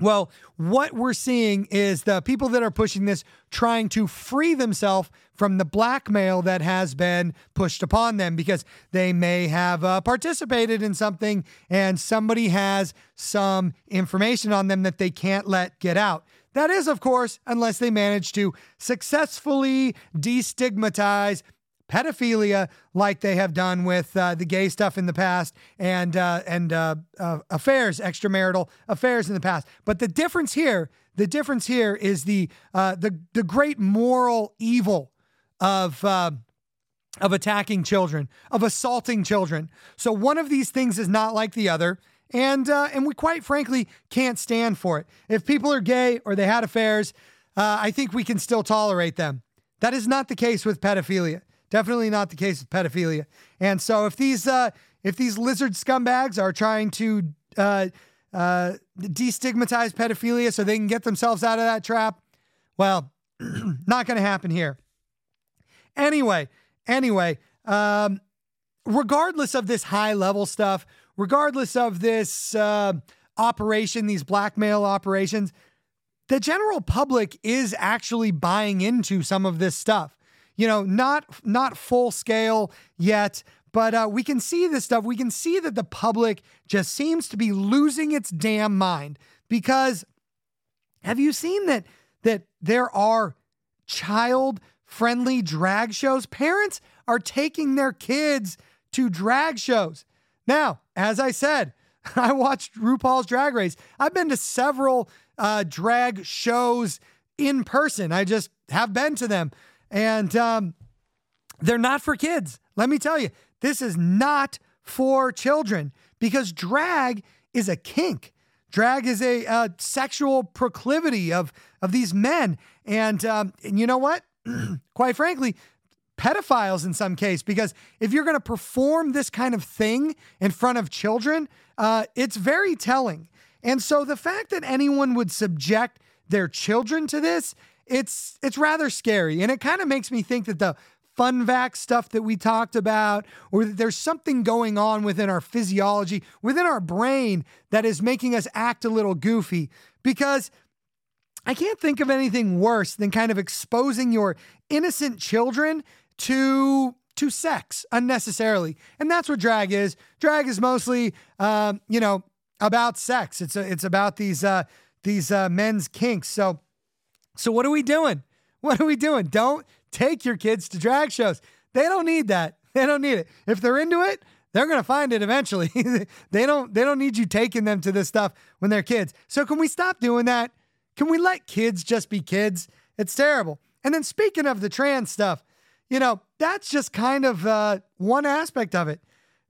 Well, what we're seeing is the people that are pushing this trying to free themselves from the blackmail that has been pushed upon them because they may have uh, participated in something and somebody has some information on them that they can't let get out. That is, of course, unless they manage to successfully destigmatize pedophilia like they have done with uh, the gay stuff in the past and uh, and uh, uh, affairs, extramarital affairs in the past. But the difference here, the difference here is the uh, the the great moral evil of uh, of attacking children, of assaulting children. So one of these things is not like the other. and uh, and we quite frankly can't stand for it. If people are gay or they had affairs, I think we can still tolerate them. That is not the case with pedophilia. Definitely not the case with pedophilia. And so if these uh, if these lizard scumbags are trying to uh, uh, destigmatize pedophilia so they can get themselves out of that trap, well, <clears throat> not going to happen here. Anyway, anyway, um, regardless of this high level stuff, regardless of this uh, operation, these blackmail operations, the general public is actually buying into some of this stuff. You know, not not full scale yet, but uh, we can see this stuff. We can see that the public just seems to be losing its damn mind because have you seen that that there are child friendly drag shows? Parents are taking their kids to drag shows. Now, as I said, <laughs> I watched RuPaul's Drag Race. I've been to several uh, drag shows in person. I just have been to them, and um, they're not for kids. Let me tell you, this is not for children because drag is a kink. Drag is a, sexual proclivity of of these men, and, um, and you know what? <clears throat> Quite frankly, pedophiles in some case because if you're going to perform this kind of thing in front of children, uh, it's very telling. And so the fact that anyone would subject their children to this, it's it's rather scary, and it kind of makes me think that the fun vax stuff that we talked about, or that there's something going on within our physiology, within our brain that is making us act a little goofy because I can't think of anything worse than kind of exposing your innocent children to to sex unnecessarily, and that's what drag is. Drag is mostly, um, you know, about sex. It's a, it's about these uh, these uh, men's kinks. So, so what are we doing? <laughs> What are we doing? Don't take your kids to drag shows. They don't need that. <laughs> They don't need it. If they're into it, they're going to find it eventually. <laughs> they don't they don't need you taking them to this stuff when they're kids. So can we stop doing that? Can we let kids just be kids? It's terrible. And then speaking of the trans stuff, you know, that's just kind of uh, one aspect of it.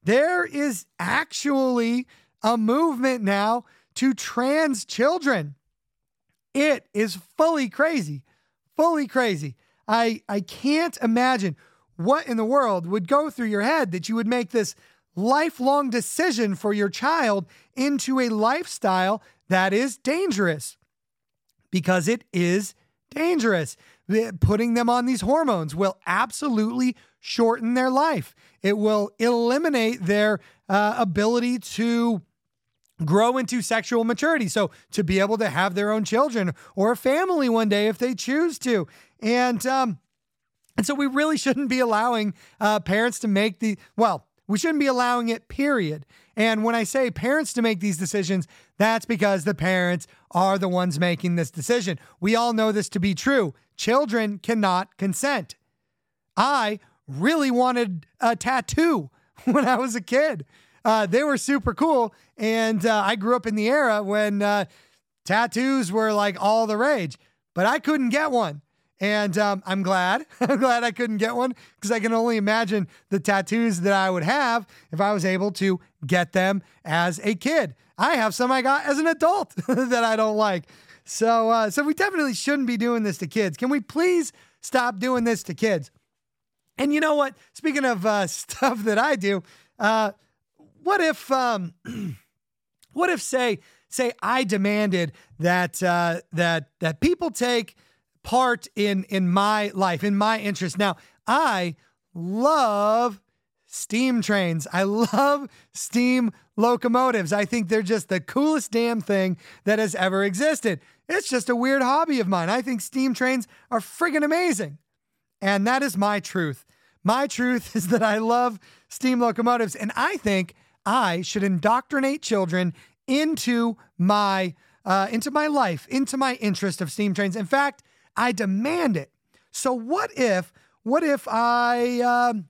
There is actually a movement now to trans children. It is fully crazy, fully crazy. I, I can't imagine what in the world would go through your head that you would make this lifelong decision for your child into a lifestyle that is dangerous because it is dangerous. Putting them on these hormones will absolutely shorten their life. It will eliminate their uh, ability to grow into sexual maturity. So to be able to have their own children or a family one day if they choose to. And, um, and so we really <laughs> shouldn't be allowing uh, parents to make the, well, we shouldn't be allowing it, period. And when I say parents to make these decisions, that's because the parents are the ones making this decision. We all know this to be true. Children cannot consent. I really wanted a tattoo <laughs> when I was a kid. Uh, they were super cool. And uh, I grew up in the era when uh, tattoos were like all the rage, but I couldn't get one. And um, I'm glad. <laughs> I'm glad I couldn't get one because I can only imagine the tattoos that I would have if I was able to get them as a kid. I have some I got as an adult <laughs> that I don't like. So, uh, so we definitely shouldn't be doing this to kids. Can we please stop doing this to kids? And you know what? Speaking of uh, <laughs> stuff that I do, uh, what if, um, <clears throat> what if, say, say I demanded that uh, that that people take part in in my life, in my interest. Now, I love steam trains. I <laughs> love steam locomotives. I think they're just the coolest damn thing that has ever existed. It's just a weird hobby of mine. I think steam trains are friggin' amazing. And that is my truth. My truth <laughs> is that I love steam locomotives, and I think I should indoctrinate children into my uh, into my life, into my interest of steam trains. In fact, I demand it. So what if, what if I, um,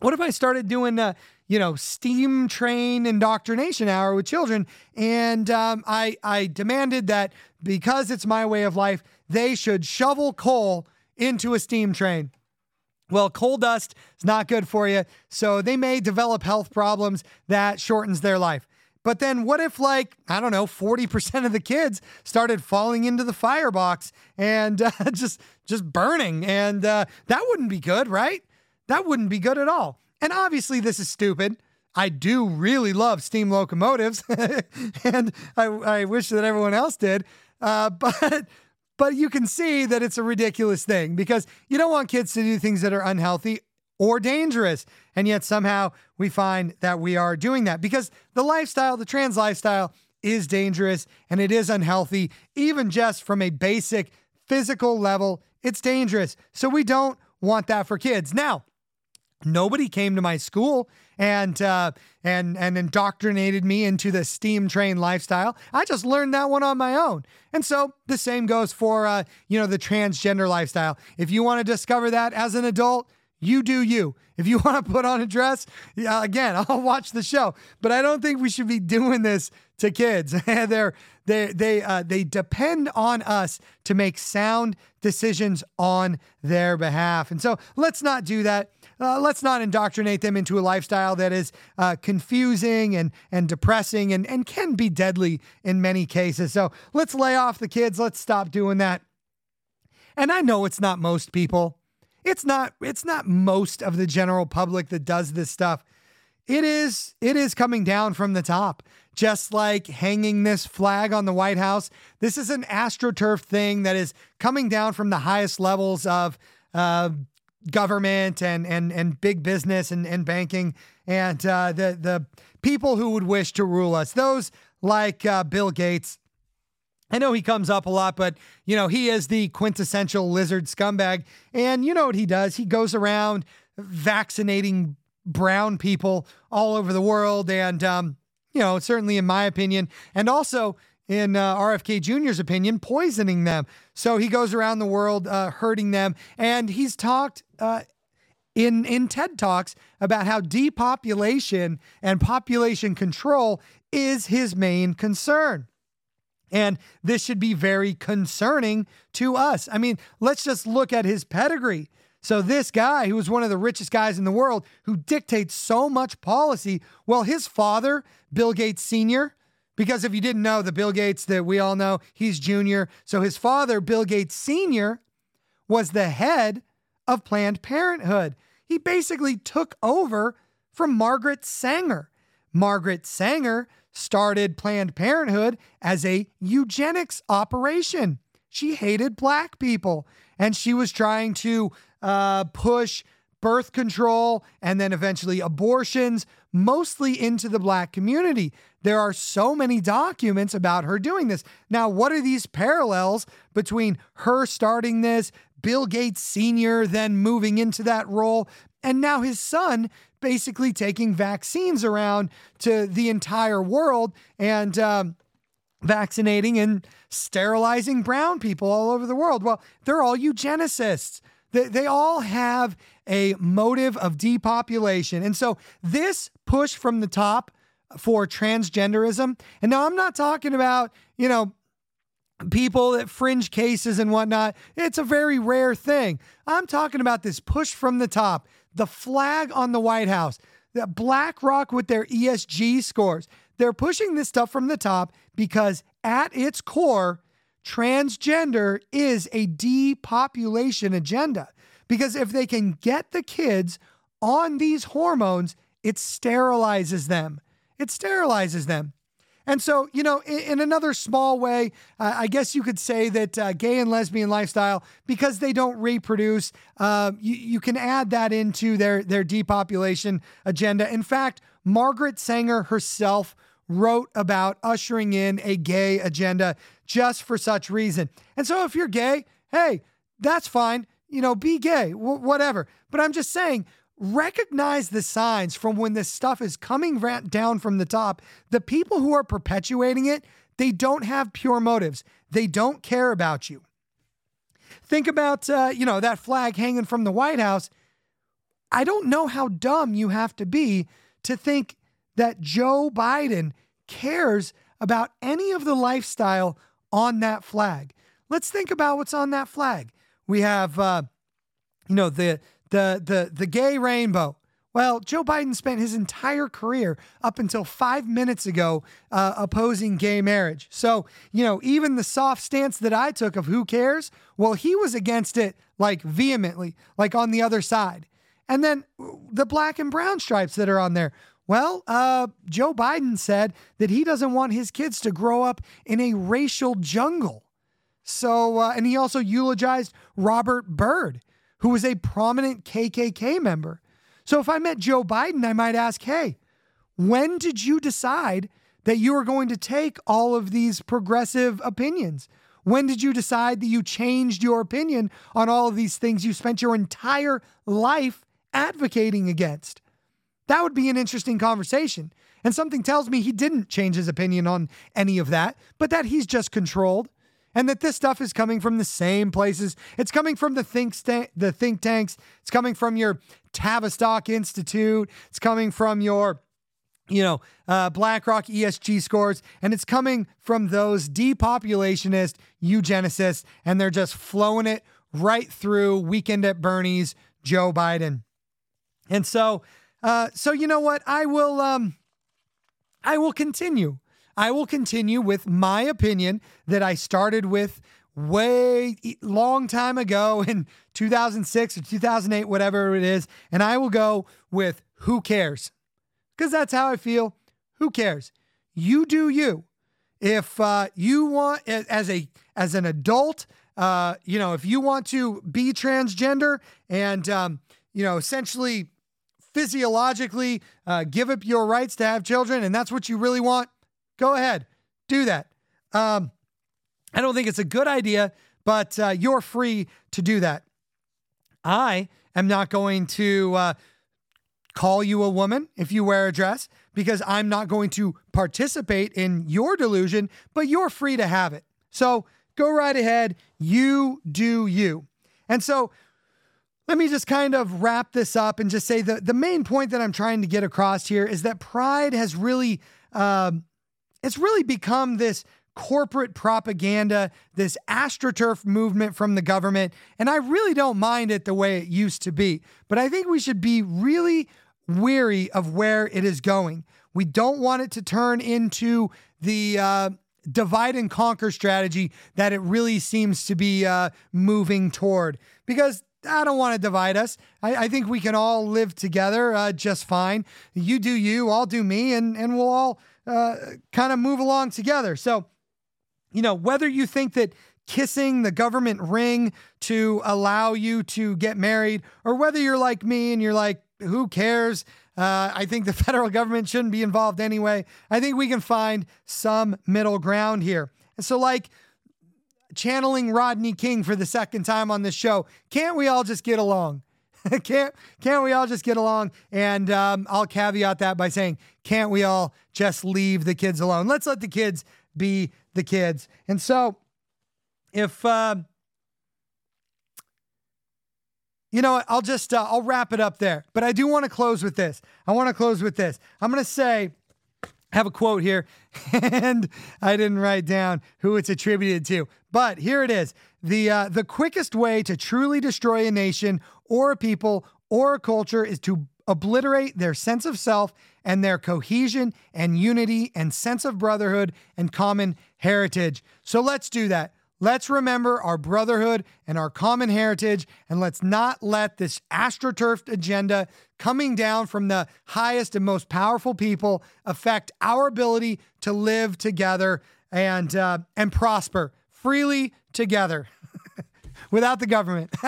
what if I started doing, uh, you know, steam train indoctrination hour with children, and um, I I demanded that because it's my way of life, they should shovel coal into a steam train. Well, coal dust is not good for you, so they may develop health problems that shortens their life. But then what if, like, I don't know, 40% of the kids started falling into the firebox and <laughs> uh, just just burning? And uh, that wouldn't be good, right? That wouldn't be good at all. And obviously, this is stupid. I do really love steam locomotives, <laughs> and I, I, wish that everyone else did. Uh, <laughs> but but you can see that it's a ridiculous thing because you don't want kids to do things that are unhealthy or dangerous. And yet somehow we find that we are doing that because the lifestyle, the trans lifestyle, is dangerous and it is unhealthy, even just from a basic physical level. It's dangerous. So we don't want that for kids. Now, nobody came to my school and uh, and and indoctrinated me into the steam train lifestyle. I just learned that one on my own. And so the same goes for uh, you know the transgender lifestyle. If you want to discover that as an adult, you do you. If you <laughs> want to put on a dress, again, <laughs> I'll watch the show. But I don't think we should be doing this to kids. <laughs> They're they they uh, they depend on us to make sound decisions on their behalf, and so let's not do that. Uh, let's not indoctrinate them into a lifestyle that is uh, confusing and and depressing and and can be deadly in many cases. So let's lay off the kids. Let's stop doing that. And I know it's not most people. It's not it's not most of the general public that does this stuff. It is it is coming down from the top. Just like hanging this flag on the White House. This is an astroturf thing that is coming down from the highest levels of uh, government and and and big business and, and banking and uh, the the people who would wish to rule us. Those like uh, Bill Gates I know he comes up a lot, but you know, he is the quintessential lizard scumbag. And you know what he does? He goes around vaccinating brown people all over the world. And, um, you know, certainly in my opinion, and also in uh, RFK Jr.'s opinion, poisoning them. So he goes around the world uh, hurting them. And he's talked uh, in, in TED Talks about how depopulation and population control is his main concern. And this should be very concerning to us. I mean, let's just look at his pedigree. So, this guy, who was one of the richest guys in the world, who dictates so much policy, well, his father, Bill Gates Sr., because if you didn't know, the Bill Gates that we all know, he's junior. So, his father, Bill Gates Sr., was the head of Planned Parenthood. He basically took over from Margaret Sanger. Margaret Sanger started Planned Parenthood as a eugenics operation. She hated black people and she was trying to uh, push birth control and then eventually abortions, mostly into the black community. There are so many documents about her doing this. Now, what are these parallels between her starting this, Bill Gates Sr. then moving into that role, and now his son basically taking vaccines around to the entire world and um, vaccinating and sterilizing brown people all over the world. Well, they're all eugenicists. They, they all have a motive of depopulation. And so this push from the top for transgenderism, and now I'm not talking about, you know, people at fringe cases and whatnot. It's a very rare thing. I'm talking about this push from the top the flag on the White House, the BlackRock with their ESG scores. They're pushing this stuff from the top because at its core, transgender is a depopulation agenda. Because if they can get the kids on these hormones, it sterilizes them. It sterilizes them. And so, you know, in, in another small way, uh, I guess you could say that uh, gay and lesbian lifestyle, because they don't reproduce, uh, you, you can add that into their, their depopulation agenda. In fact, Margaret Sanger herself wrote about ushering in a gay agenda just for such reason. And so if you're gay, hey, that's fine. You know, be gay, w- whatever. But I'm just saying, recognize the signs from when this stuff is coming down from the top. The people who are perpetuating it, they don't have pure motives. They don't care about you. Think about, uh, you know, that flag hanging from the White House. I don't know how dumb you have to be to think that Joe Biden cares about any of the lifestyle on that flag. Let's think about what's on that flag. We have, uh, you know, the the the the gay rainbow. Well, Joe Biden spent his entire career up until five minutes ago uh, opposing gay marriage. So, you know, even the soft stance that I took of who cares, well, he was against it like vehemently, like on the other side. And then the black and brown stripes that are on there. Well, uh, Joe Biden said that he doesn't want his kids to grow up in a racial jungle. So, uh, and he also eulogized Robert Byrd, who was a prominent KKK member. So if I met Joe Biden, I might ask, hey, when did you decide that you were going to take all of these progressive opinions? When did you decide that you changed your opinion on all of these things you spent your entire life advocating against? That would be an interesting conversation. And something tells me he didn't change his opinion on any of that, but that he's just controlled and that this stuff is coming from the same places. It's coming from the think sta- the think tanks. It's coming from your Tavistock Institute. It's coming from your you know, uh, BlackRock ESG scores, and it's coming from those depopulationist eugenicists, and they're just flowing it right through Weekend at Bernie's Joe Biden. And so, uh, so you know what? I will, um, I will continue I will continue with my opinion that I started with way long time ago <laughs> in 2006 or 2008, whatever it is. And I will go with who cares? Because that's how I feel. Who cares? You do you. If uh, you want, as a as an adult, uh, you know, if you want to be transgender and um, you know, essentially physiologically uh, give up your rights to have children, and that's what you really want, Go ahead, do that. Um, I don't think it's a good idea, but uh, you're free to do that. I am not going to uh, call you a woman if you wear a dress because I'm not going to participate in your delusion, but you're free to have it. So go right ahead. You do you. And so let me just kind of wrap this up and just say the, the main point that I'm trying to get across here is that pride has really um, it's really become this corporate propaganda, this astroturf movement from the government. And I really don't mind it the way it used to be. But I think we should be really weary of where it is going. We don't want it to turn into the uh, divide and conquer strategy that it really seems to be uh, moving toward. Because I don't want to divide us. I, I, think we can all live together uh, just fine. You do you, I'll do me, and, and we'll all uh, kind of move along together. So, you know, whether you think that kissing the government ring to allow you to get married, or whether you're like me and you're like, who cares? Uh, I think the <laughs> federal government shouldn't be involved anyway. I think we can find some middle ground here. And so, like, channeling Rodney King for the second time on this show, can't we all just get along? <laughs> can't can't we all just get along? And um, I'll caveat that by saying, can't we all just leave the kids alone? Let's let the kids be the kids. And so, if uh, you know, I'll just uh, I'll wrap it up there. But I do want to close with this. I want to close with this. I'm going to say. Have a quote here, <laughs> and I didn't write down who it's attributed to, but here it is: the uh, the quickest way to truly destroy a nation or a people or a culture is to obliterate their sense of self and their cohesion and unity and sense of brotherhood and common heritage. So let's do that. Let's remember our brotherhood and our common heritage, and let's not let this astroturfed agenda coming down from the highest and most powerful people affect our ability to live together and uh, and prosper freely together <laughs> without the government. <laughs>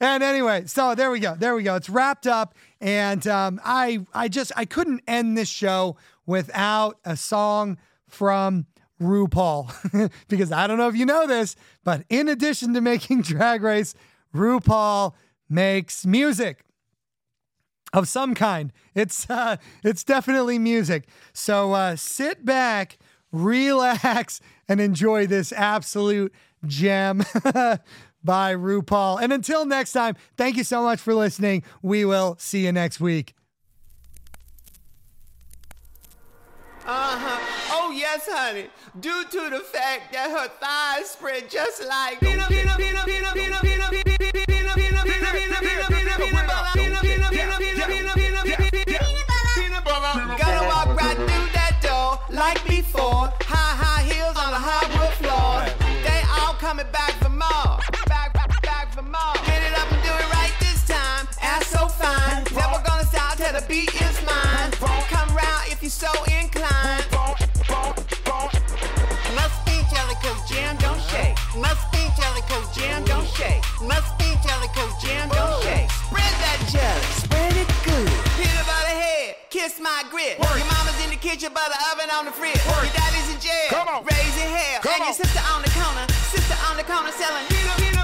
And anyway, so there we go. There we go. It's wrapped up. And um, I, I just, I couldn't end this show without a song from RuPaul <laughs> because I don't know if you know this, but in addition to making Drag Race, RuPaul makes music of some kind. It's uh, it's definitely music. So uh, sit back, relax, and enjoy this absolute gem by RuPaul. And until next time, thank you so much for listening. We will see you next week. Uh huh. Oh, yes, honey. Due to the fact that her thighs spread just like. Gotta walk right through that door like before. High, high heels on a hardwood floor. Peanut, is mine. Come round if you're so inclined. Must be jelly cause jam don't shake. Must be jelly cause jam don't shake. Must be jelly cause jam don't shake. Spread that jelly, spread it good. Peanut butter head, kiss my grip. Your mama's in the kitchen, but the oven on the fridge. Your daddy's in jail, Come on. raising hell. Come and your sister on the corner, sister on the corner selling. Peanut, peanut,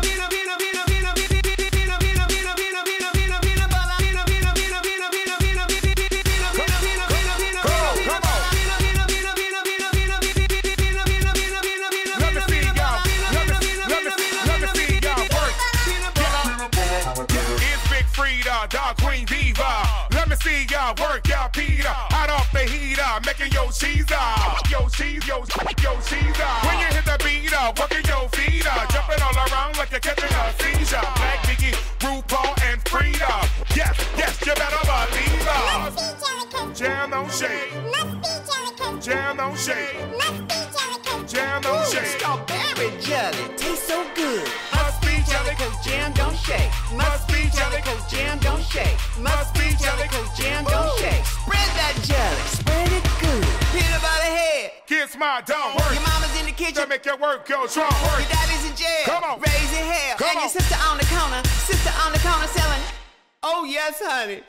the heater, making your cheese up. Yo cheese, yo, yo cheese up. When you hit the beat up, working your feet up. Jumping all around like you're catching a seizure. Black Biggie, RuPaul, and Freedia. Yes, yes, you better believe us. Jam don't shake, jam don't shake, jam don't shake. Strawberry jelly tastes so good. Must be Jelly jelly, cause jam don't shake. Must be jelly cause jam don't shake. Must be jelly cause jam don't shake. Spread that jelly, my work. Your mama's in the kitchen. That make your work go strong. Work. Your daddy's in jail. Come on. Raising hell. Come and on. your sister on the. Sister on the selling. Oh yes, honey.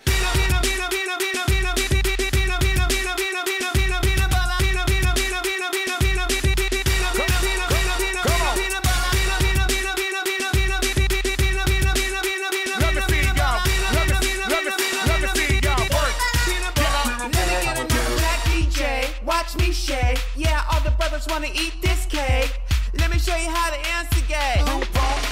Just wanna eat this cake. Let me show you how to answer gay.